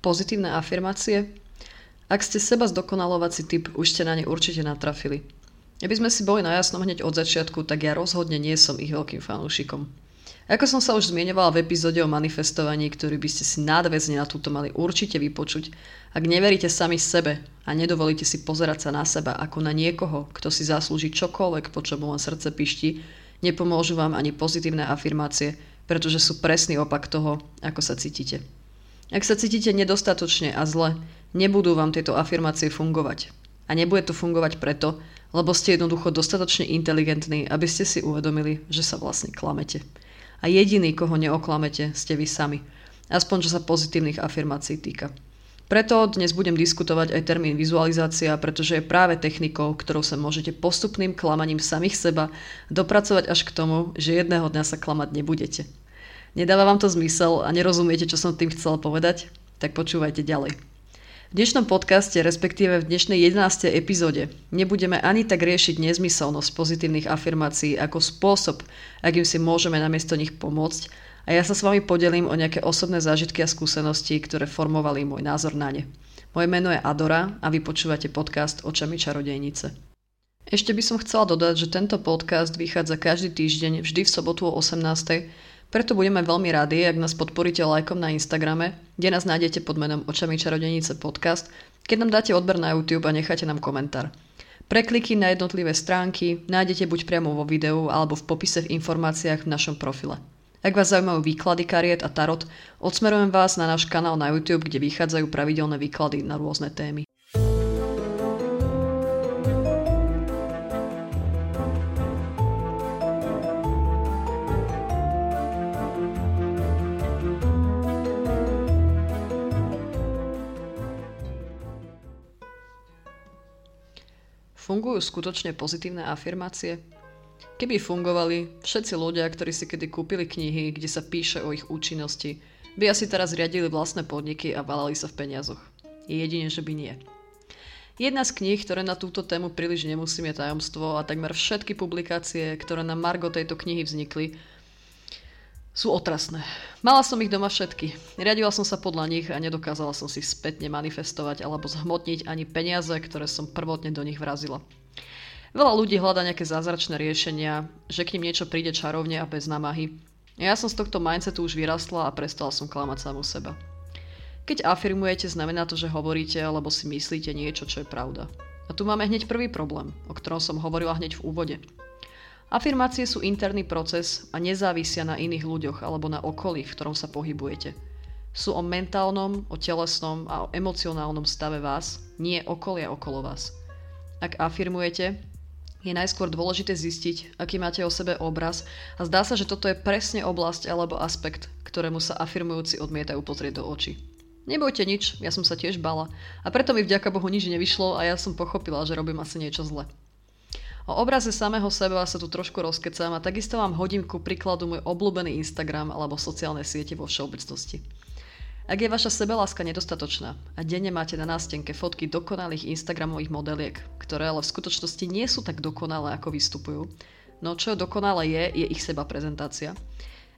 Pozitívne afirmácie? Ak ste seba zdokonalovací typ, už ste na ne určite natrafili. Aby sme si boli na jasnom hneď od začiatku, tak ja rozhodne nie som ich veľkým fanúšikom. Ako som sa už zmienovala v epizóde o manifestovaní, ktorý by ste si nadväzne na túto mali určite vypočuť, ak neveríte sami sebe a nedovolíte si pozerať sa na seba ako na niekoho, kto si zaslúži čokoľvek, po čom len srdce pišti, nepomôžu vám ani pozitívne afirmácie, pretože sú presný opak toho, ako sa cítite. Ak sa cítite nedostatočne a zle, nebudú vám tieto afirmácie fungovať. A nebude to fungovať preto, lebo ste jednoducho dostatočne inteligentní, aby ste si uvedomili, že sa vlastne klamete. A jediný, koho neoklamete, ste vy sami. Aspoň čo sa pozitívnych afirmácií týka. Preto dnes budem diskutovať aj termín vizualizácia, pretože je práve technikou, ktorou sa môžete postupným klamaním samých seba dopracovať až k tomu, že jedného dňa sa klamať nebudete. Nedáva vám to zmysel a nerozumiete, čo som tým chcela povedať? Tak počúvajte ďalej. V dnešnom podcaste, respektíve v dnešnej 11. epizóde, nebudeme ani tak riešiť nezmyselnosť pozitívnych afirmácií ako spôsob, akým si môžeme namiesto nich pomôcť a ja sa s vami podelím o nejaké osobné zážitky a skúsenosti, ktoré formovali môj názor na ne. Moje meno je Adora a vy počúvate podcast Očami čarodejnice. Ešte by som chcela dodať, že tento podcast vychádza každý týždeň vždy v sobotu o 18 preto budeme veľmi radi, ak nás podporíte lajkom na Instagrame, kde nás nájdete pod menom Očami čarodenice podcast, keď nám dáte odber na YouTube a necháte nám komentár. Prekliky na jednotlivé stránky nájdete buď priamo vo videu alebo v popise v informáciách v našom profile. Ak vás zaujímajú výklady kariet a tarot, odsmerujem vás na náš kanál na YouTube, kde vychádzajú pravidelné výklady na rôzne témy. Fungujú skutočne pozitívne afirmácie? Keby fungovali, všetci ľudia, ktorí si kedy kúpili knihy, kde sa píše o ich účinnosti, by asi teraz riadili vlastné podniky a valali sa v peniazoch. Je jedine, že by nie. Jedna z kníh, ktoré na túto tému príliš nemusím, je tajomstvo a takmer všetky publikácie, ktoré na Margo tejto knihy vznikli, sú otrasné. Mala som ich doma všetky. Riadila som sa podľa nich a nedokázala som si spätne manifestovať alebo zhmotniť ani peniaze, ktoré som prvotne do nich vrazila. Veľa ľudí hľadá nejaké zázračné riešenia, že k ním niečo príde čarovne a bez námahy. Ja som z tohto mindsetu už vyrastla a prestala som klamať samu seba. Keď afirmujete, znamená to, že hovoríte alebo si myslíte niečo, čo je pravda. A tu máme hneď prvý problém, o ktorom som hovorila hneď v úvode. Afirmácie sú interný proces a nezávisia na iných ľuďoch alebo na okolí, v ktorom sa pohybujete. Sú o mentálnom, o telesnom a o emocionálnom stave vás, nie okolia okolo vás. Ak afirmujete, je najskôr dôležité zistiť, aký máte o sebe obraz a zdá sa, že toto je presne oblasť alebo aspekt, ktorému sa afirmujúci odmietajú pozrieť do očí. Nebojte nič, ja som sa tiež bala a preto mi vďaka Bohu nič nevyšlo a ja som pochopila, že robím asi niečo zle. O obraze samého seba sa tu trošku rozkecám a takisto vám hodím ku príkladu môj obľúbený Instagram alebo sociálne siete vo všeobecnosti. Ak je vaša sebeláska nedostatočná a denne máte na nástenke fotky dokonalých Instagramových modeliek, ktoré ale v skutočnosti nie sú tak dokonalé, ako vystupujú, no čo dokonalé je, je ich seba prezentácia.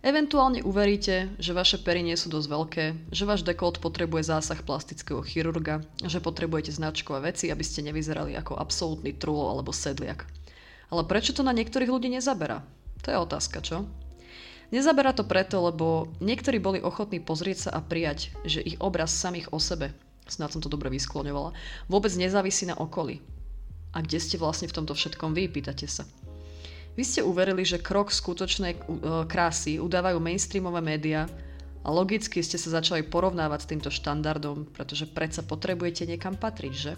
Eventuálne uveríte, že vaše pery nie sú dosť veľké, že váš dekolt potrebuje zásah plastického chirurga, že potrebujete značkové veci, aby ste nevyzerali ako absolútny trulo alebo sedliak. Ale prečo to na niektorých ľudí nezabera? To je otázka, čo? Nezabera to preto, lebo niektorí boli ochotní pozrieť sa a prijať, že ich obraz samých o sebe, snad som to dobre vyskloňovala, vôbec nezávisí na okolí. A kde ste vlastne v tomto všetkom vy, pýtate sa. Vy ste uverili, že krok skutočnej e, krásy udávajú mainstreamové médiá a logicky ste sa začali porovnávať s týmto štandardom, pretože predsa potrebujete niekam patriť, že?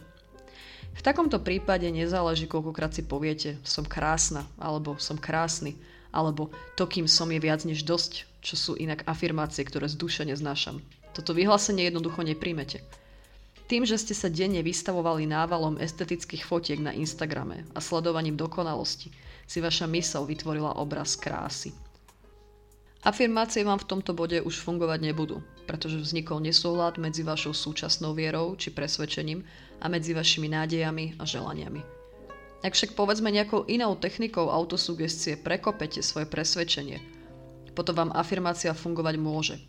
V takomto prípade nezáleží, koľkokrát si poviete, som krásna, alebo som krásny, alebo to, kým som je viac než dosť, čo sú inak afirmácie, ktoré z duše neznášam. Toto vyhlásenie jednoducho nepríjmete. Tým, že ste sa denne vystavovali návalom estetických fotiek na Instagrame a sledovaním dokonalosti, si vaša mysel vytvorila obraz krásy. Afirmácie vám v tomto bode už fungovať nebudú, pretože vznikol nesúhľad medzi vašou súčasnou vierou či presvedčením a medzi vašimi nádejami a želaniami. Ak však povedzme nejakou inou technikou autosugestie prekopete svoje presvedčenie, potom vám afirmácia fungovať môže.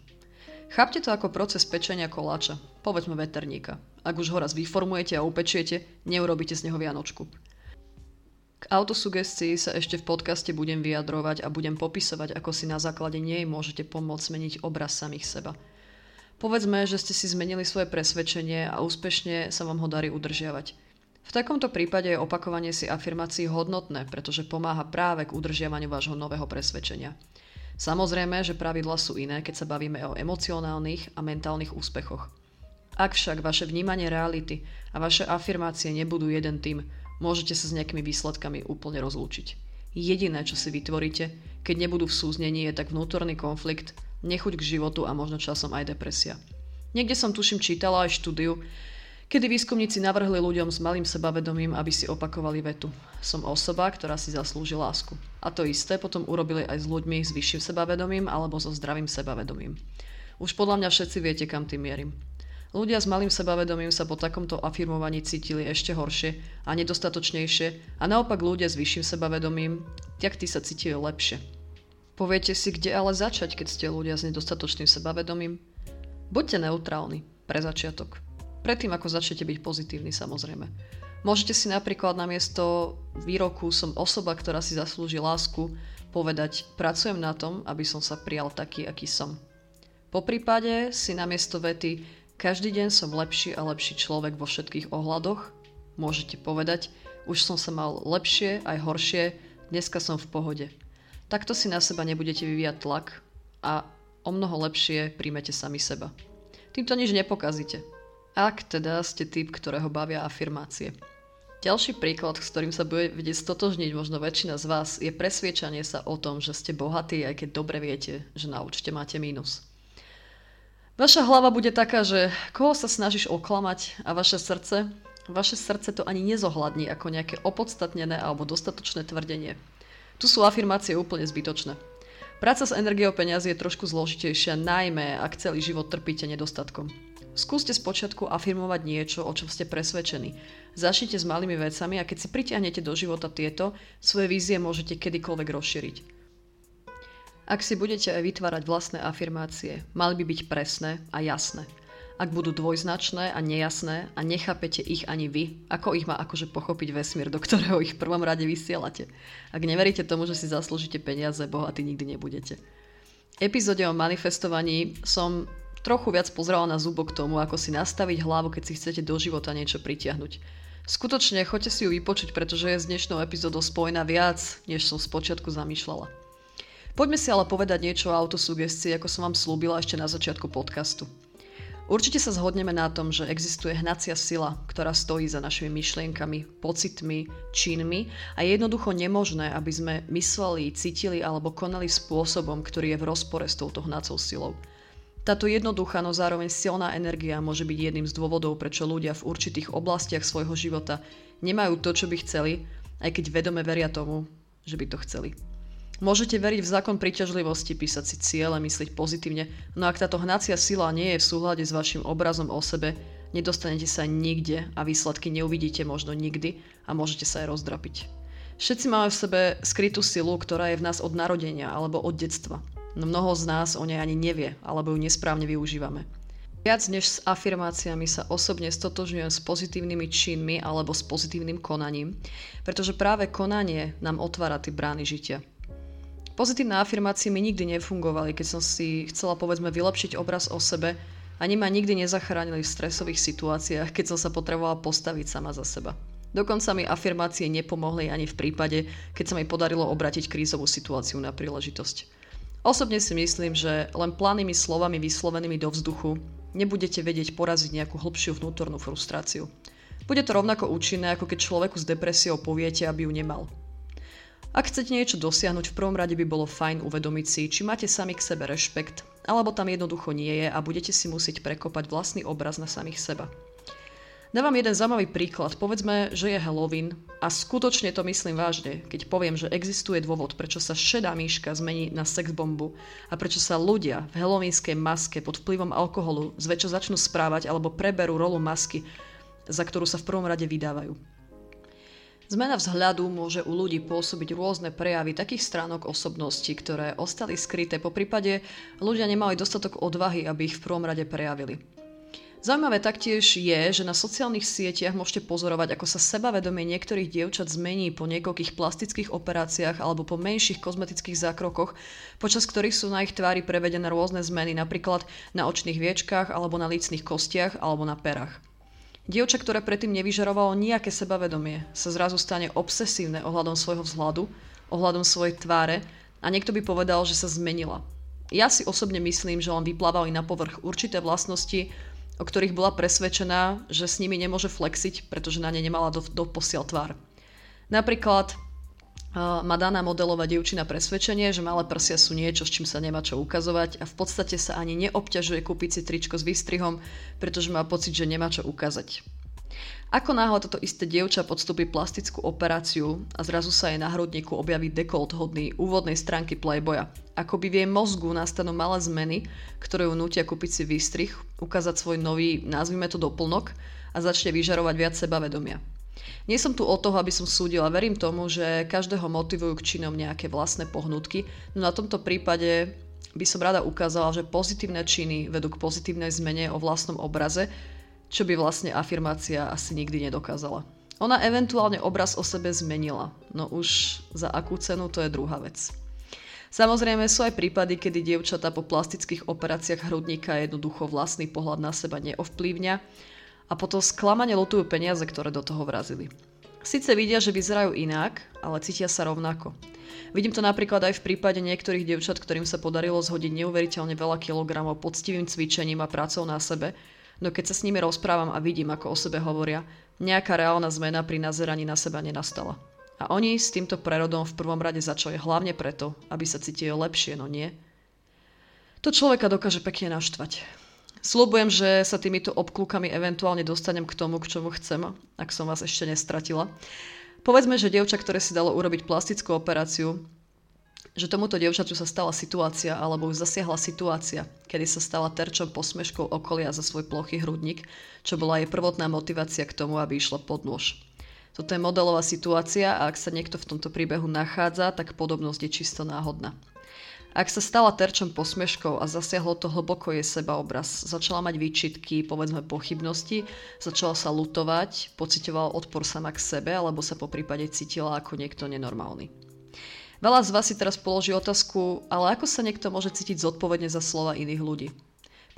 Chápte to ako proces pečenia koláča, povedzme veterníka. Ak už ho raz vyformujete a upečiete, neurobíte z neho vianočku. K autosugestii sa ešte v podcaste budem vyjadrovať a budem popisovať, ako si na základe nej môžete pomôcť zmeniť obraz samých seba. Povedzme, že ste si zmenili svoje presvedčenie a úspešne sa vám ho darí udržiavať. V takomto prípade je opakovanie si afirmácií hodnotné, pretože pomáha práve k udržiavaniu vášho nového presvedčenia. Samozrejme, že pravidla sú iné, keď sa bavíme o emocionálnych a mentálnych úspechoch. Ak však vaše vnímanie reality a vaše afirmácie nebudú jeden tým, môžete sa s nejakými výsledkami úplne rozlúčiť. Jediné, čo si vytvoríte, keď nebudú v súznení, je tak vnútorný konflikt, nechuť k životu a možno časom aj depresia. Niekde som tuším čítala aj štúdiu, kedy výskumníci navrhli ľuďom s malým sebavedomím, aby si opakovali vetu. Som osoba, ktorá si zaslúži lásku. A to isté potom urobili aj s ľuďmi s vyšším sebavedomím alebo so zdravým sebavedomím. Už podľa mňa všetci viete, kam tým mierim. Ľudia s malým sebavedomím sa po takomto afirmovaní cítili ešte horšie a nedostatočnejšie a naopak ľudia s vyšším sebavedomím, tak tí sa cítili lepšie. Poviete si, kde ale začať, keď ste ľudia s nedostatočným sebavedomím? Buďte neutrálni, pre začiatok. Predtým, ako začnete byť pozitívni, samozrejme. Môžete si napríklad namiesto výroku som osoba, ktorá si zaslúži lásku, povedať pracujem na tom, aby som sa prijal taký, aký som. Po prípade si namiesto vety každý deň som lepší a lepší človek vo všetkých ohľadoch, môžete povedať už som sa mal lepšie aj horšie, dneska som v pohode. Takto si na seba nebudete vyvíjať tlak a o mnoho lepšie príjmete sami seba. Týmto nič nepokazíte. Ak teda ste typ, ktorého bavia afirmácie. Ďalší príklad, s ktorým sa bude vedieť stotožniť možno väčšina z vás, je presviečanie sa o tom, že ste bohatí, aj keď dobre viete, že na účte máte mínus. Vaša hlava bude taká, že koho sa snažíš oklamať a vaše srdce? Vaše srdce to ani nezohľadní ako nejaké opodstatnené alebo dostatočné tvrdenie. Tu sú afirmácie úplne zbytočné. Práca s energiou peniazy je trošku zložitejšia, najmä ak celý život trpíte nedostatkom. Skúste spočiatku afirmovať niečo, o čom ste presvedčení. Začnite s malými vecami a keď si pritiahnete do života tieto, svoje vízie môžete kedykoľvek rozšíriť. Ak si budete aj vytvárať vlastné afirmácie, mali by byť presné a jasné. Ak budú dvojznačné a nejasné a nechápete ich ani vy, ako ich má akože pochopiť vesmír, do ktorého ich v prvom rade vysielate. Ak neveríte tomu, že si zaslúžite peniaze, bohatí nikdy nebudete. Epizóde o manifestovaní som trochu viac pozrela na zubo tomu, ako si nastaviť hlavu, keď si chcete do života niečo pritiahnuť. Skutočne, choďte si ju vypočuť, pretože je s dnešnou epizódou spojená viac, než som spočiatku zamýšľala. Poďme si ale povedať niečo o autosugestii, ako som vám slúbila ešte na začiatku podcastu. Určite sa zhodneme na tom, že existuje hnacia sila, ktorá stojí za našimi myšlienkami, pocitmi, činmi a je jednoducho nemožné, aby sme mysleli, cítili alebo konali spôsobom, ktorý je v rozpore s touto hnacou silou. Táto jednoduchá, no zároveň silná energia môže byť jedným z dôvodov, prečo ľudia v určitých oblastiach svojho života nemajú to, čo by chceli, aj keď vedome veria tomu, že by to chceli. Môžete veriť v zákon príťažlivosti, písať si ciele, myslieť pozitívne, no ak táto hnacia sila nie je v súhľade s vašim obrazom o sebe, nedostanete sa nikde a výsledky neuvidíte možno nikdy a môžete sa aj rozdrapiť. Všetci máme v sebe skrytú silu, ktorá je v nás od narodenia alebo od detstva no mnoho z nás o nej ani nevie, alebo ju nesprávne využívame. Viac než s afirmáciami sa osobne stotožňujem s pozitívnymi činmi alebo s pozitívnym konaním, pretože práve konanie nám otvára tie brány žitia. Pozitívne afirmácie mi nikdy nefungovali, keď som si chcela povedzme vylepšiť obraz o sebe, ani ma nikdy nezachránili v stresových situáciách, keď som sa potrebovala postaviť sama za seba. Dokonca mi afirmácie nepomohli ani v prípade, keď sa mi podarilo obratiť krízovú situáciu na príležitosť. Osobne si myslím, že len planými slovami vyslovenými do vzduchu nebudete vedieť poraziť nejakú hlbšiu vnútornú frustráciu. Bude to rovnako účinné, ako keď človeku s depresiou poviete, aby ju nemal. Ak chcete niečo dosiahnuť, v prvom rade by bolo fajn uvedomiť si, či máte sami k sebe rešpekt, alebo tam jednoducho nie je a budete si musieť prekopať vlastný obraz na samých seba. Dávam jeden zaujímavý príklad. Povedzme, že je Halloween a skutočne to myslím vážne, keď poviem, že existuje dôvod, prečo sa šedá myška zmení na sexbombu a prečo sa ľudia v halloweenskej maske pod vplyvom alkoholu zväčša začnú správať alebo preberú rolu masky, za ktorú sa v prvom rade vydávajú. Zmena vzhľadu môže u ľudí pôsobiť rôzne prejavy takých stránok osobnosti, ktoré ostali skryté, po prípade ľudia nemali dostatok odvahy, aby ich v prvom rade prejavili. Zaujímavé taktiež je, že na sociálnych sieťach môžete pozorovať, ako sa sebavedomie niektorých dievčat zmení po niekoľkých plastických operáciách alebo po menších kozmetických zákrokoch, počas ktorých sú na ich tvári prevedené rôzne zmeny, napríklad na očných viečkách alebo na lícnych kostiach alebo na perách. Dievča, ktoré predtým nevyžarovalo nejaké sebavedomie, sa zrazu stane obsesívne ohľadom svojho vzhľadu, ohľadom svojej tváre a niekto by povedal, že sa zmenila. Ja si osobne myslím, že len vyplávali na povrch určité vlastnosti, o ktorých bola presvedčená, že s nimi nemôže flexiť, pretože na ne nemala do, do posiel tvár. Napríklad má daná modelová dievčina presvedčenie, že malé prsia sú niečo, s čím sa nemá čo ukazovať a v podstate sa ani neobťažuje kúpiť si tričko s výstrihom, pretože má pocit, že nemá čo ukázať. Ako náhle toto isté dievča podstúpi plastickú operáciu a zrazu sa jej na hrudníku objaví dekolt hodný úvodnej stránky Playboya. Ako by v jej mozgu nastanú malé zmeny, ktoré ju nutia kúpiť si výstrih, ukázať svoj nový, nazvime to doplnok a začne vyžarovať viac sebavedomia. Nie som tu o toho, aby som súdila. Verím tomu, že každého motivujú k činom nejaké vlastné pohnutky, no na tomto prípade by som rada ukázala, že pozitívne činy vedú k pozitívnej zmene o vlastnom obraze, čo by vlastne afirmácia asi nikdy nedokázala. Ona eventuálne obraz o sebe zmenila, no už za akú cenu to je druhá vec. Samozrejme sú aj prípady, kedy dievčatá po plastických operáciách hrudníka jednoducho vlastný pohľad na seba neovplyvňa a potom sklamane lutujú peniaze, ktoré do toho vrazili. Sice vidia, že vyzerajú inak, ale cítia sa rovnako. Vidím to napríklad aj v prípade niektorých dievčat, ktorým sa podarilo zhodiť neuveriteľne veľa kilogramov poctivým cvičením a prácou na sebe, No keď sa s nimi rozprávam a vidím, ako o sebe hovoria, nejaká reálna zmena pri nazeraní na seba nenastala. A oni s týmto prerodom v prvom rade začali hlavne preto, aby sa cítili lepšie, no nie? To človeka dokáže pekne naštvať. Slúbujem, že sa týmito obklúkami eventuálne dostanem k tomu, k čomu chcem, ak som vás ešte nestratila. Povedzme, že dievča, ktoré si dalo urobiť plastickú operáciu, že tomuto dievčatu sa stala situácia, alebo už zasiahla situácia, kedy sa stala terčom posmeškou okolia za svoj plochý hrudník, čo bola jej prvotná motivácia k tomu, aby išla pod nôž. Toto je modelová situácia a ak sa niekto v tomto príbehu nachádza, tak podobnosť je čisto náhodná. Ak sa stala terčom posmeškou a zasiahlo to hlboko jej sebaobraz, začala mať výčitky, povedzme pochybnosti, začala sa lutovať, pocitovala odpor sama k sebe alebo sa po prípade cítila ako niekto nenormálny. Veľa z vás si teraz položí otázku, ale ako sa niekto môže cítiť zodpovedne za slova iných ľudí?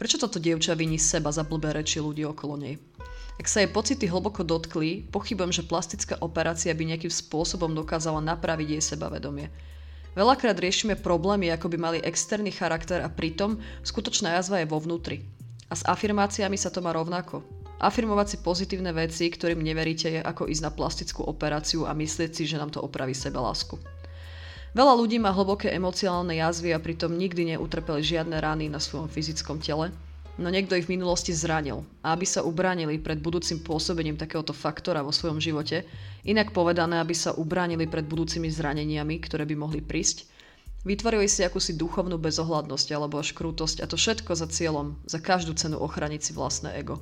Prečo toto dievča viní seba za blbé reči ľudí okolo nej? Ak sa jej pocity hlboko dotkli, pochybujem, že plastická operácia by nejakým spôsobom dokázala napraviť jej sebavedomie. Veľakrát riešime problémy, ako by mali externý charakter a pritom skutočná jazva je vo vnútri. A s afirmáciami sa to má rovnako. Afirmovať si pozitívne veci, ktorým neveríte, je ako ísť na plastickú operáciu a myslieť si, že nám to opraví sebe lásku. Veľa ľudí má hlboké emocionálne jazvy a pritom nikdy neutrpeli žiadne rány na svojom fyzickom tele, no niekto ich v minulosti zranil a aby sa ubránili pred budúcim pôsobením takéhoto faktora vo svojom živote, inak povedané, aby sa ubránili pred budúcimi zraneniami, ktoré by mohli prísť, vytvorili si akúsi duchovnú bezohľadnosť alebo až krútosť a to všetko za cieľom, za každú cenu ochraniť si vlastné ego.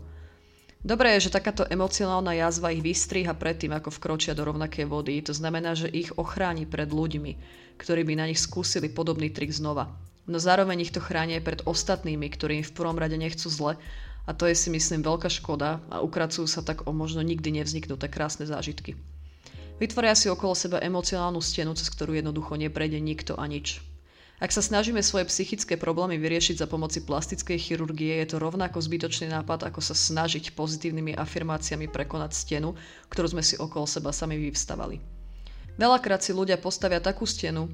Dobré je, že takáto emocionálna jazva ich vystriha predtým, ako vkročia do rovnakej vody. To znamená, že ich ochráni pred ľuďmi, ktorí by na nich skúsili podobný trik znova. No zároveň ich to chráni aj pred ostatnými, ktorí im v prvom rade nechcú zle a to je si myslím veľká škoda a ukracujú sa tak o možno nikdy nevzniknuté krásne zážitky. Vytvoria si okolo seba emocionálnu stenu, cez ktorú jednoducho neprejde nikto a nič. Ak sa snažíme svoje psychické problémy vyriešiť za pomoci plastickej chirurgie, je to rovnako zbytočný nápad, ako sa snažiť pozitívnymi afirmáciami prekonať stenu, ktorú sme si okolo seba sami vyvstavali. Veľakrát si ľudia postavia takú stenu,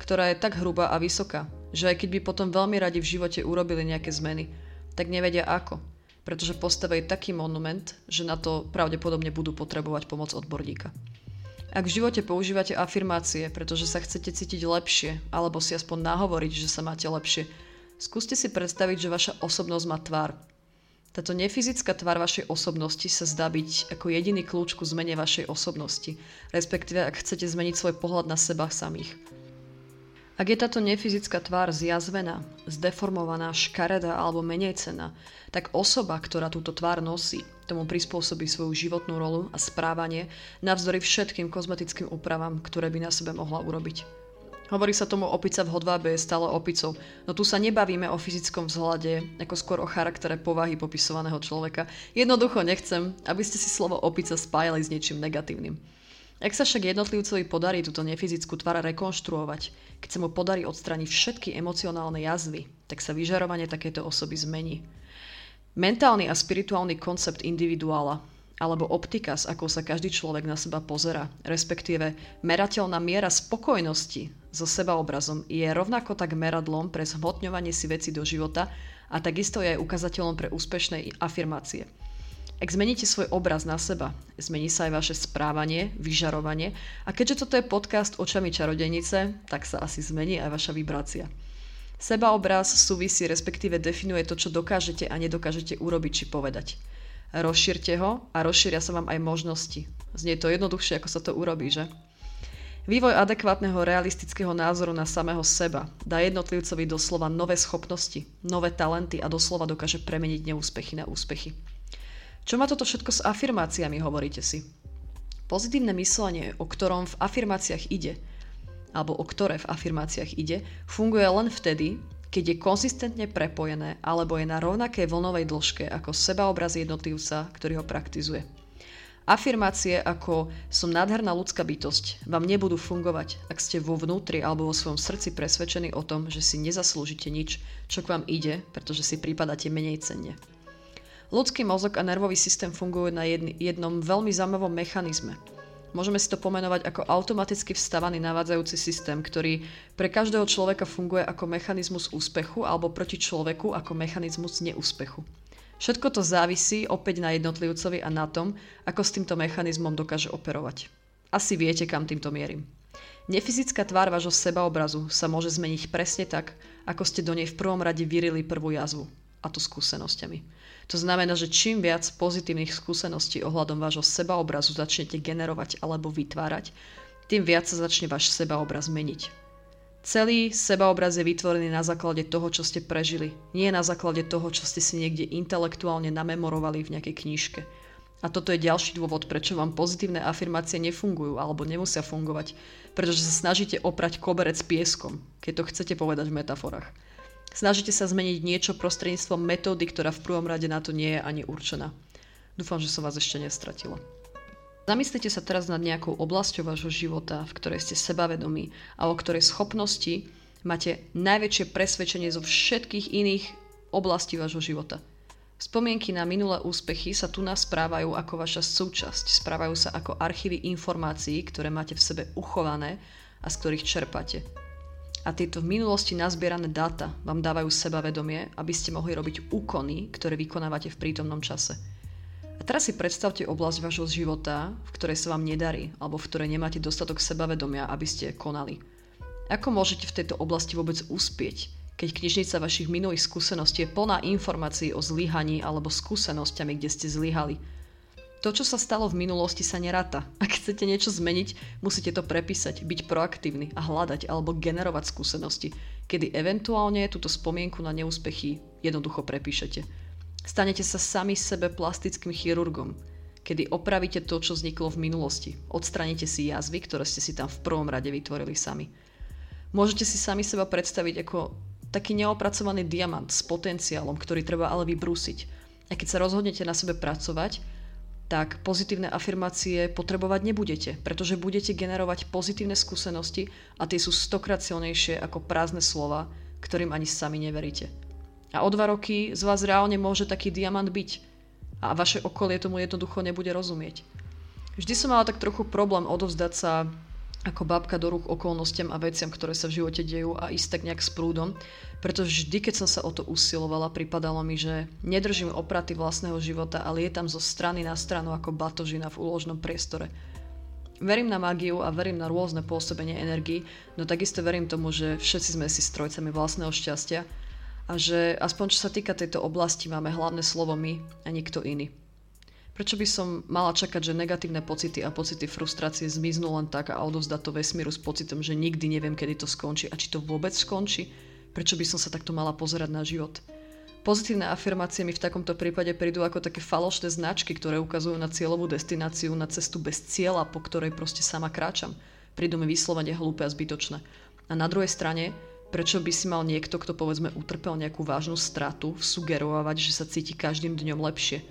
ktorá je tak hrubá a vysoká, že aj keď by potom veľmi radi v živote urobili nejaké zmeny, tak nevedia ako, pretože postavili taký monument, že na to pravdepodobne budú potrebovať pomoc odborníka. Ak v živote používate afirmácie, pretože sa chcete cítiť lepšie, alebo si aspoň nahovoriť, že sa máte lepšie, skúste si predstaviť, že vaša osobnosť má tvár. Táto nefyzická tvár vašej osobnosti sa zdá byť ako jediný kľúč ku zmene vašej osobnosti, respektíve ak chcete zmeniť svoj pohľad na seba samých. Ak je táto nefyzická tvár zjazvená, zdeformovaná, škaredá alebo menej cená, tak osoba, ktorá túto tvár nosí, tomu prispôsobí svoju životnú rolu a správanie navzdory všetkým kozmetickým úpravám, ktoré by na sebe mohla urobiť. Hovorí sa tomu opica v hodvábe je stále opicou, no tu sa nebavíme o fyzickom vzhľade, ako skôr o charaktere povahy popisovaného človeka. Jednoducho nechcem, aby ste si slovo opica spájali s niečím negatívnym. Ak sa však jednotlivcovi podarí túto nefyzickú tvár rekonštruovať, keď sa mu podarí odstrániť všetky emocionálne jazvy, tak sa vyžarovanie takéto osoby zmení. Mentálny a spirituálny koncept individuála alebo optika, s akou sa každý človek na seba pozera, respektíve merateľná miera spokojnosti so sebaobrazom je rovnako tak meradlom pre zhmotňovanie si veci do života a takisto je aj ukazateľom pre úspešné afirmácie. Ak zmeníte svoj obraz na seba, zmení sa aj vaše správanie, vyžarovanie a keďže toto je podcast očami čarodenice, tak sa asi zmení aj vaša vibrácia. Sebaobraz súvisí, respektíve definuje to, čo dokážete a nedokážete urobiť či povedať rozšírte ho a rozšíria sa vám aj možnosti. Znie to jednoduchšie, ako sa to urobí, že? Vývoj adekvátneho realistického názoru na samého seba dá jednotlivcovi doslova nové schopnosti, nové talenty a doslova dokáže premeniť neúspechy na úspechy. Čo má toto všetko s afirmáciami, hovoríte si? Pozitívne myslenie, o ktorom v afirmáciách ide, alebo o ktoré v afirmáciách ide, funguje len vtedy, keď je konzistentne prepojené alebo je na rovnakej vlnovej dĺžke ako sebaobraz jednotlivca, ktorý ho praktizuje. Afirmácie ako som nádherná ľudská bytosť vám nebudú fungovať, ak ste vo vnútri alebo vo svojom srdci presvedčení o tom, že si nezaslúžite nič, čo k vám ide, pretože si pripadáte menej cenne. Ľudský mozog a nervový systém fungujú na jednom veľmi zaujímavom mechanizme – Môžeme si to pomenovať ako automaticky vstávaný navádzajúci systém, ktorý pre každého človeka funguje ako mechanizmus úspechu alebo proti človeku ako mechanizmus neúspechu. Všetko to závisí opäť na jednotlivcovi a na tom, ako s týmto mechanizmom dokáže operovať. Asi viete, kam týmto mierim. Nefyzická tvár vášho sebaobrazu sa môže zmeniť presne tak, ako ste do nej v prvom rade vyrili prvú jazvu, a to skúsenosťami. To znamená, že čím viac pozitívnych skúseností ohľadom vášho sebaobrazu začnete generovať alebo vytvárať, tým viac sa začne váš sebaobraz meniť. Celý sebaobraz je vytvorený na základe toho, čo ste prežili, nie na základe toho, čo ste si niekde intelektuálne namemorovali v nejakej knižke. A toto je ďalší dôvod, prečo vám pozitívne afirmácie nefungujú alebo nemusia fungovať, pretože sa snažíte oprať koberec pieskom, keď to chcete povedať v metaforách. Snažíte sa zmeniť niečo prostredníctvom metódy, ktorá v prvom rade na to nie je ani určená. Dúfam, že som vás ešte nestratila. Zamyslite sa teraz nad nejakou oblasťou vášho života, v ktorej ste sebavedomí a o ktorej schopnosti máte najväčšie presvedčenie zo všetkých iných oblastí vášho života. Spomienky na minulé úspechy sa tu nás správajú ako vaša súčasť, správajú sa ako archívy informácií, ktoré máte v sebe uchované a z ktorých čerpáte a tieto v minulosti nazbierané dáta vám dávajú sebavedomie, aby ste mohli robiť úkony, ktoré vykonávate v prítomnom čase. A teraz si predstavte oblasť vášho života, v ktorej sa vám nedarí, alebo v ktorej nemáte dostatok sebavedomia, aby ste konali. Ako môžete v tejto oblasti vôbec uspieť, keď knižnica vašich minulých skúseností je plná informácií o zlyhaní alebo skúsenosťami, kde ste zlyhali – to, čo sa stalo v minulosti, sa neráta. Ak chcete niečo zmeniť, musíte to prepísať, byť proaktívny a hľadať alebo generovať skúsenosti, kedy eventuálne túto spomienku na neúspechy jednoducho prepíšete. Stanete sa sami sebe plastickým chirurgom, kedy opravíte to, čo vzniklo v minulosti. Odstranite si jazvy, ktoré ste si tam v prvom rade vytvorili sami. Môžete si sami seba predstaviť ako taký neopracovaný diamant s potenciálom, ktorý treba ale vybrúsiť. A keď sa rozhodnete na sebe pracovať, tak pozitívne afirmácie potrebovať nebudete, pretože budete generovať pozitívne skúsenosti a tie sú stokrát silnejšie ako prázdne slova, ktorým ani sami neveríte. A o dva roky z vás reálne môže taký diamant byť a vaše okolie tomu jednoducho nebude rozumieť. Vždy som mala tak trochu problém odovzdať sa ako babka do rúk okolnostiam a veciam, ktoré sa v živote dejú a ísť tak nejak s prúdom, pretože vždy, keď som sa o to usilovala, pripadalo mi, že nedržím opraty vlastného života a lietam zo strany na stranu ako batožina v úložnom priestore. Verím na mágiu a verím na rôzne pôsobenie energii, no takisto verím tomu, že všetci sme si strojcami vlastného šťastia a že aspoň čo sa týka tejto oblasti máme hlavné slovo my a nikto iný. Prečo by som mala čakať, že negatívne pocity a pocity frustrácie zmiznú len tak a odovzdať to vesmíru s pocitom, že nikdy neviem, kedy to skončí a či to vôbec skončí? Prečo by som sa takto mala pozerať na život? Pozitívne afirmácie mi v takomto prípade prídu ako také falošné značky, ktoré ukazujú na cieľovú destináciu, na cestu bez cieľa, po ktorej proste sama kráčam. Prídu mi vyslovene hlúpe a zbytočné. A na druhej strane, prečo by si mal niekto, kto povedzme utrpel nejakú vážnu stratu, sugerovať, že sa cíti každým dňom lepšie.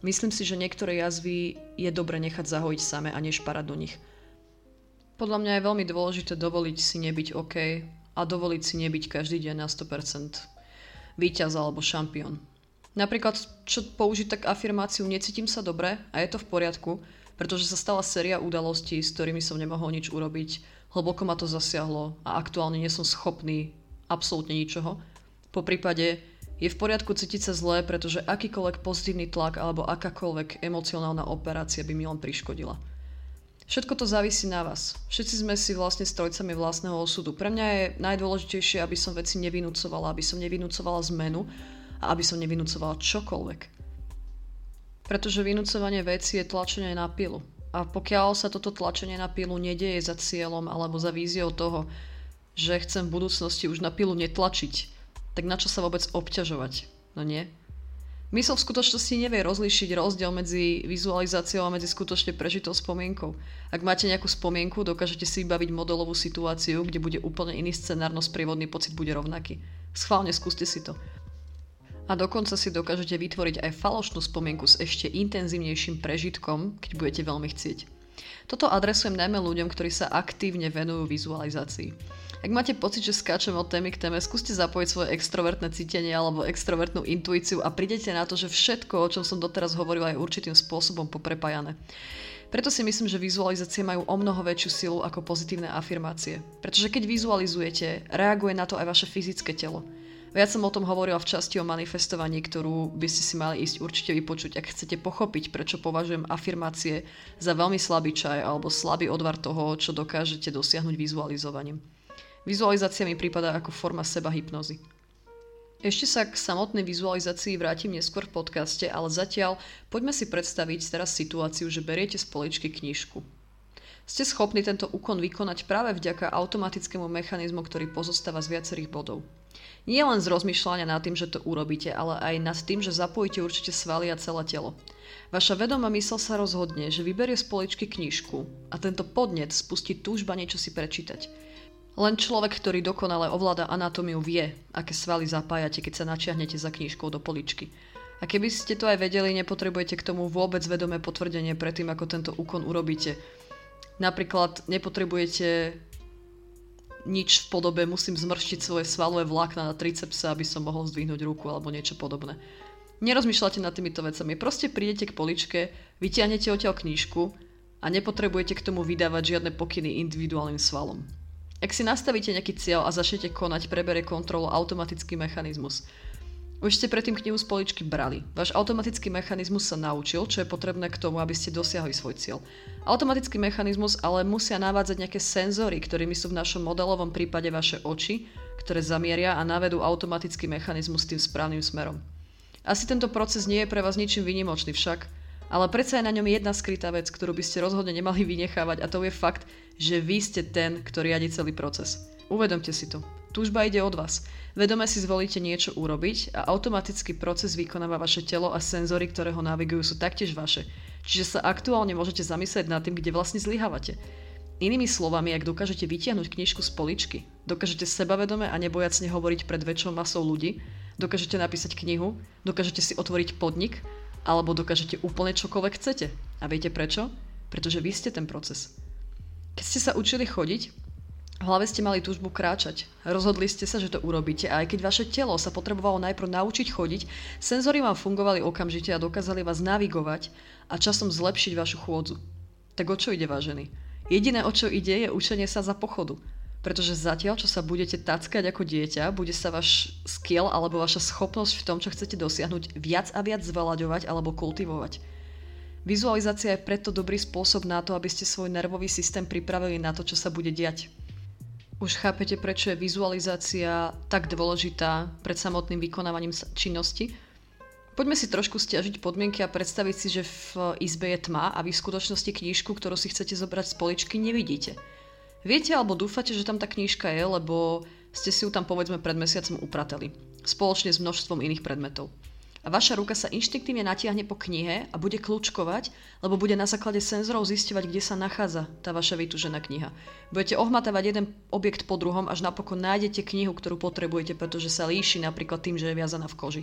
Myslím si, že niektoré jazvy je dobre nechať zahojiť same a nešparať do nich. Podľa mňa je veľmi dôležité dovoliť si nebyť OK a dovoliť si nebyť každý deň na 100% víťaz alebo šampión. Napríklad, čo použiť tak afirmáciu necítim sa dobre a je to v poriadku, pretože sa stala séria udalostí, s ktorými som nemohol nič urobiť, hlboko ma to zasiahlo a aktuálne nie som schopný absolútne ničoho. Po prípade je v poriadku cítiť sa zlé, pretože akýkoľvek pozitívny tlak alebo akákoľvek emocionálna operácia by mi len priškodila. Všetko to závisí na vás. Všetci sme si vlastne strojcami vlastného osudu. Pre mňa je najdôležitejšie, aby som veci nevinúcovala, aby som nevinúcovala zmenu a aby som nevinúcovala čokoľvek. Pretože vynúcovanie veci je tlačenie na pilu. A pokiaľ sa toto tlačenie na pilu nedieje za cieľom alebo za víziou toho, že chcem v budúcnosti už na pilu netlačiť, tak na čo sa vôbec obťažovať? No nie? Mysel v skutočnosti nevie rozlíšiť rozdiel medzi vizualizáciou a medzi skutočne prežitou spomienkou. Ak máte nejakú spomienku, dokážete si vybaviť modelovú situáciu, kde bude úplne iný scenár, no sprievodný pocit bude rovnaký. Schválne skúste si to. A dokonca si dokážete vytvoriť aj falošnú spomienku s ešte intenzívnejším prežitkom, keď budete veľmi chcieť. Toto adresujem najmä ľuďom, ktorí sa aktívne venujú vizualizácii. Ak máte pocit, že skáčem od témy k téme, skúste zapojiť svoje extrovertné cítenie alebo extrovertnú intuíciu a prídete na to, že všetko, o čom som doteraz hovorila, je určitým spôsobom poprepájané. Preto si myslím, že vizualizácie majú o mnoho väčšiu silu ako pozitívne afirmácie. Pretože keď vizualizujete, reaguje na to aj vaše fyzické telo. Viac som o tom hovorila v časti o manifestovaní, ktorú by ste si mali ísť určite vypočuť, ak chcete pochopiť, prečo považujem afirmácie za veľmi slabý čaj alebo slabý odvar toho, čo dokážete dosiahnuť vizualizovaním. Vizualizácia mi prípada ako forma seba hypnozy. Ešte sa k samotnej vizualizácii vrátim neskôr v podcaste, ale zatiaľ poďme si predstaviť teraz situáciu, že beriete z poličky knižku. Ste schopní tento úkon vykonať práve vďaka automatickému mechanizmu, ktorý pozostáva z viacerých bodov. Nie len z rozmýšľania nad tým, že to urobíte, ale aj nad tým, že zapojíte určite svaly a celé telo. Vaša vedomá mysl sa rozhodne, že vyberie z poličky knižku a tento podnet spustí túžba niečo si prečítať. Len človek, ktorý dokonale ovláda anatómiu, vie, aké svaly zapájate, keď sa načiahnete za knížkou do poličky. A keby ste to aj vedeli, nepotrebujete k tomu vôbec vedomé potvrdenie predtým, ako tento úkon urobíte. Napríklad nepotrebujete nič v podobe musím zmrštiť svoje svalové vlákna na tricepsa, aby som mohol zdvihnúť ruku alebo niečo podobné. Nerozmýšľate nad týmito vecami. Proste prídete k poličke, vytiahnete odtiaľ knížku a nepotrebujete k tomu vydávať žiadne pokyny individuálnym svalom. Ak si nastavíte nejaký cieľ a začnete konať, prebere kontrolu automatický mechanizmus. Už ste predtým knihu z poličky brali. Váš automatický mechanizmus sa naučil, čo je potrebné k tomu, aby ste dosiahli svoj cieľ. Automatický mechanizmus ale musia navádzať nejaké senzory, ktorými sú v našom modelovom prípade vaše oči, ktoré zamieria a navedú automatický mechanizmus tým správnym smerom. Asi tento proces nie je pre vás ničím vynimočný však, ale predsa je na ňom jedna skrytá vec, ktorú by ste rozhodne nemali vynechávať a to je fakt, že vy ste ten, kto riadi celý proces. Uvedomte si to. Túžba ide od vás. Vedome si zvolíte niečo urobiť a automatický proces vykonáva vaše telo a senzory, ktoré ho navigujú, sú taktiež vaše. Čiže sa aktuálne môžete zamyslieť nad tým, kde vlastne zlyhávate. Inými slovami, ak dokážete vytiahnuť knižku z poličky, dokážete sebavedome a nebojacne hovoriť pred väčšou masou ľudí, dokážete napísať knihu, dokážete si otvoriť podnik alebo dokážete úplne čokoľvek chcete. A viete prečo? Pretože vy ste ten proces. Keď ste sa učili chodiť, v hlave ste mali túžbu kráčať. Rozhodli ste sa, že to urobíte a aj keď vaše telo sa potrebovalo najprv naučiť chodiť, senzory vám fungovali okamžite a dokázali vás navigovať a časom zlepšiť vašu chôdzu. Tak o čo ide, vážený? Jediné, o čo ide, je učenie sa za pochodu. Pretože zatiaľ, čo sa budete tackať ako dieťa, bude sa váš skill alebo vaša schopnosť v tom, čo chcete dosiahnuť, viac a viac zvelaďovať alebo kultivovať. Vizualizácia je preto dobrý spôsob na to, aby ste svoj nervový systém pripravili na to, čo sa bude diať. Už chápete, prečo je vizualizácia tak dôležitá pred samotným vykonávaním činnosti? Poďme si trošku stiažiť podmienky a predstaviť si, že v izbe je tma a vy v skutočnosti knížku, ktorú si chcete zobrať z poličky, nevidíte. Viete alebo dúfate, že tam tá knižka je, lebo ste si ju tam povedzme pred mesiacom uprateli. spoločne s množstvom iných predmetov. A vaša ruka sa inštinktívne natiahne po knihe a bude kľúčkovať, lebo bude na základe senzorov zisťovať, kde sa nachádza tá vaša vytúžená kniha. Budete ohmatávať jeden objekt po druhom, až napokon nájdete knihu, ktorú potrebujete, pretože sa líši napríklad tým, že je viazaná v koži.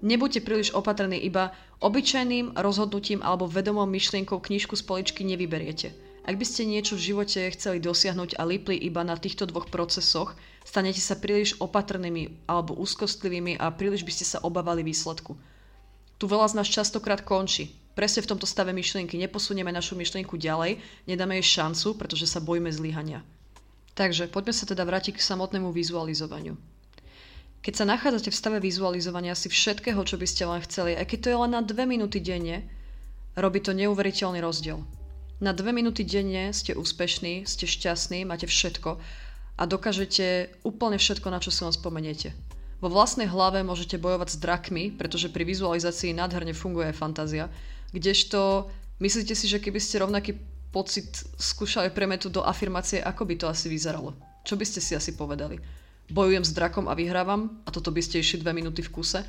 Nebuďte príliš opatrní, iba obyčajným rozhodnutím alebo vedomou myšlienkou knižku z poličky nevyberiete. Ak by ste niečo v živote chceli dosiahnuť a lipli iba na týchto dvoch procesoch, stanete sa príliš opatrnými alebo úzkostlivými a príliš by ste sa obávali výsledku. Tu veľa z nás častokrát končí. Presne v tomto stave myšlienky neposunieme našu myšlienku ďalej, nedáme jej šancu, pretože sa bojíme zlyhania. Takže poďme sa teda vrátiť k samotnému vizualizovaniu. Keď sa nachádzate v stave vizualizovania si všetkého, čo by ste len chceli, aj keď to je len na dve minúty denne, robí to neuveriteľný rozdiel. Na dve minúty denne ste úspešní, ste šťastní, máte všetko a dokážete úplne všetko, na čo si len spomeniete. Vo vlastnej hlave môžete bojovať s drakmi, pretože pri vizualizácii nádherne funguje aj fantázia, kdežto myslíte si, že keby ste rovnaký pocit skúšali premetu do afirmácie, ako by to asi vyzeralo? Čo by ste si asi povedali? Bojujem s drakom a vyhrávam a toto by ste išli dve minúty v kuse?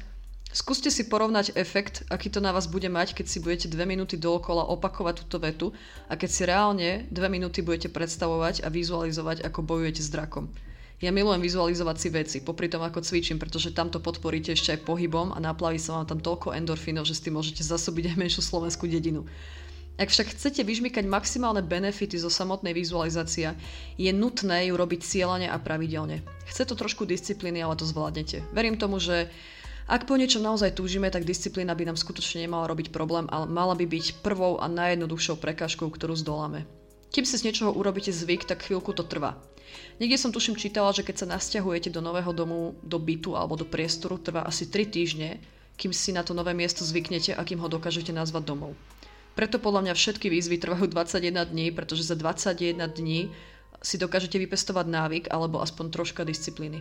Skúste si porovnať efekt, aký to na vás bude mať, keď si budete dve minúty dookola opakovať túto vetu a keď si reálne dve minúty budete predstavovať a vizualizovať, ako bojujete s drakom. Ja milujem vizualizovať si veci, popri tom ako cvičím, pretože tam to podporíte ešte aj pohybom a naplaví sa vám tam toľko endorfínov, že s tým môžete zasobiť aj menšiu slovenskú dedinu. Ak však chcete vyžmykať maximálne benefity zo samotnej vizualizácie, je nutné ju robiť cieľane a pravidelne. Chce to trošku disciplíny, ale to zvládnete. Verím tomu, že ak po niečom naozaj túžime, tak disciplína by nám skutočne nemala robiť problém, ale mala by byť prvou a najjednoduchšou prekážkou, ktorú zdoláme. Kým si z niečoho urobíte zvyk, tak chvíľku to trvá. Niekde som tuším čítala, že keď sa nasťahujete do nového domu, do bytu alebo do priestoru, trvá asi 3 týždne, kým si na to nové miesto zvyknete a kým ho dokážete nazvať domov. Preto podľa mňa všetky výzvy trvajú 21 dní, pretože za 21 dní si dokážete vypestovať návyk alebo aspoň troška disciplíny.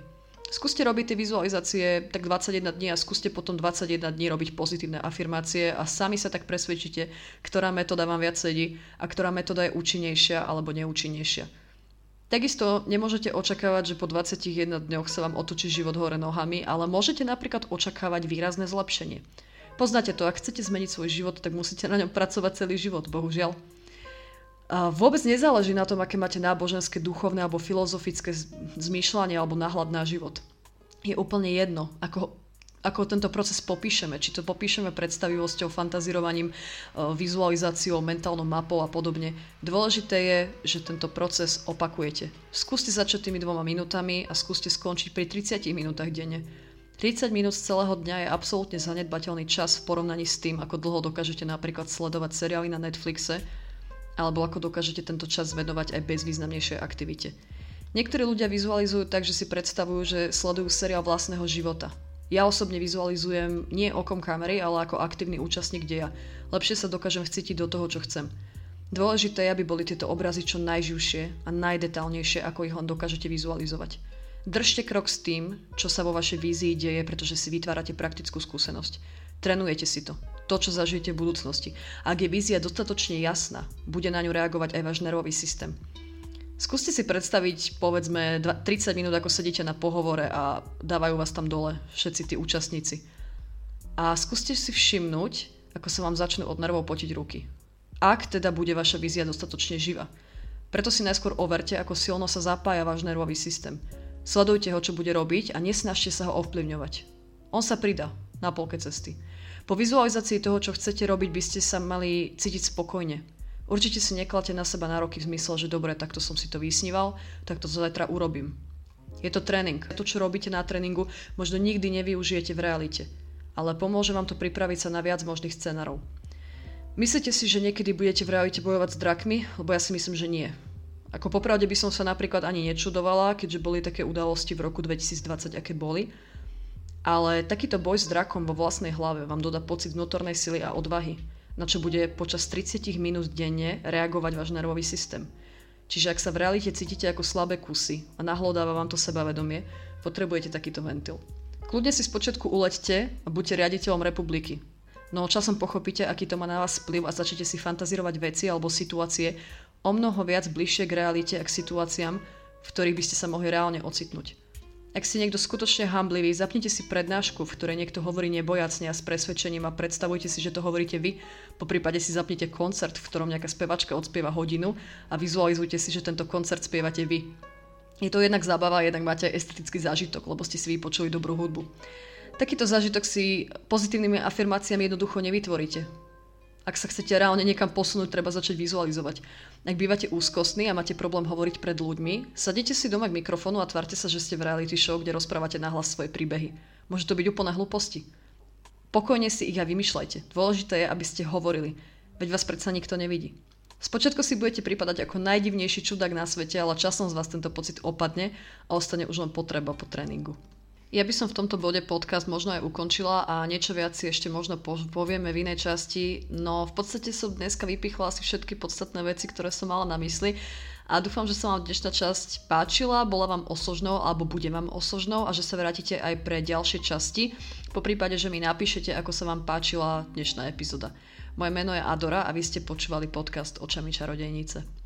Skúste robiť tie vizualizácie tak 21 dní a skúste potom 21 dní robiť pozitívne afirmácie a sami sa tak presvedčite, ktorá metóda vám viac sedí a ktorá metóda je účinnejšia alebo neúčinnejšia. Takisto nemôžete očakávať, že po 21 dňoch sa vám otočí život hore nohami, ale môžete napríklad očakávať výrazné zlepšenie. Poznáte to, ak chcete zmeniť svoj život, tak musíte na ňom pracovať celý život, bohužiaľ. Vôbec nezáleží na tom, aké máte náboženské, duchovné alebo filozofické zmýšľanie alebo náhľad na život. Je úplne jedno, ako, ako tento proces popíšeme. Či to popíšeme predstavivosťou, fantazírovaním, e, vizualizáciou, mentálnou mapou a podobne. Dôležité je, že tento proces opakujete. Skúste začať tými dvoma minútami a skúste skončiť pri 30 minútach denne. 30 minút z celého dňa je absolútne zanedbateľný čas v porovnaní s tým, ako dlho dokážete napríklad sledovať seriály na Netflixe alebo ako dokážete tento čas venovať aj bezvýznamnejšej aktivite. Niektorí ľudia vizualizujú tak, že si predstavujú, že sledujú seriál vlastného života. Ja osobne vizualizujem nie okom kamery, ale ako aktívny účastník deja. Lepšie sa dokážem vcítiť do toho, čo chcem. Dôležité je, aby boli tieto obrazy čo najživšie a najdetálnejšie, ako ich len dokážete vizualizovať. Držte krok s tým, čo sa vo vašej vízii deje, pretože si vytvárate praktickú skúsenosť. Trenujete si to to, čo zažijete v budúcnosti. Ak je vízia dostatočne jasná, bude na ňu reagovať aj váš nervový systém. Skúste si predstaviť, povedzme, 30 minút, ako sedíte na pohovore a dávajú vás tam dole všetci tí účastníci. A skúste si všimnúť, ako sa vám začnú od nervov potiť ruky. Ak teda bude vaša vízia dostatočne živá. Preto si najskôr overte, ako silno sa zapája váš nervový systém. Sledujte ho, čo bude robiť a nesnažte sa ho ovplyvňovať. On sa pridá na polke cesty. Po vizualizácii toho, čo chcete robiť, by ste sa mali cítiť spokojne. Určite si neklate na seba nároky v zmysle, že dobre, takto som si to vysníval, tak to zajtra urobím. Je to tréning. To, čo robíte na tréningu, možno nikdy nevyužijete v realite, ale pomôže vám to pripraviť sa na viac možných scenárov. Myslíte si, že niekedy budete v realite bojovať s drakmi? Lebo ja si myslím, že nie. Ako popravde by som sa napríklad ani nečudovala, keďže boli také udalosti v roku 2020, aké boli, ale takýto boj s drakom vo vlastnej hlave vám dodá pocit vnútornej sily a odvahy, na čo bude počas 30 minút denne reagovať váš nervový systém. Čiže ak sa v realite cítite ako slabé kusy a nahlodáva vám to sebavedomie, potrebujete takýto ventil. Kľudne si spočiatku uleďte a buďte riaditeľom republiky. No časom pochopíte, aký to má na vás vplyv a začnete si fantazírovať veci alebo situácie o mnoho viac bližšie k realite a k situáciám, v ktorých by ste sa mohli reálne ocitnúť. Ak ste niekto skutočne hamblivý, zapnite si prednášku, v ktorej niekto hovorí nebojacne a s presvedčením a predstavujte si, že to hovoríte vy. Po prípade si zapnite koncert, v ktorom nejaká spevačka odspieva hodinu a vizualizujte si, že tento koncert spievate vy. Je to jednak zábava, jednak máte estetický zážitok, lebo ste si vypočuli dobrú hudbu. Takýto zážitok si pozitívnymi afirmáciami jednoducho nevytvoríte. Ak sa chcete reálne niekam posunúť, treba začať vizualizovať. Ak bývate úzkostní a máte problém hovoriť pred ľuďmi, sadite si doma k mikrofónu a tvárte sa, že ste v reality show, kde rozprávate nahlas svoje príbehy. Môže to byť úplne hlúposti. Pokojne si ich aj vymýšľajte. Dôležité je, aby ste hovorili. Veď vás predsa nikto nevidí. Spočiatku si budete pripadať ako najdivnejší čudák na svete, ale časom z vás tento pocit opadne a ostane už len potreba po tréningu. Ja by som v tomto bode podcast možno aj ukončila a niečo viac si ešte možno povieme v inej časti, no v podstate som dneska vypichla asi všetky podstatné veci, ktoré som mala na mysli a dúfam, že sa vám dnešná časť páčila, bola vám osožnou alebo bude vám osožnou a že sa vrátite aj pre ďalšie časti, po prípade, že mi napíšete, ako sa vám páčila dnešná epizóda. Moje meno je Adora a vy ste počúvali podcast Očami čarodejnice.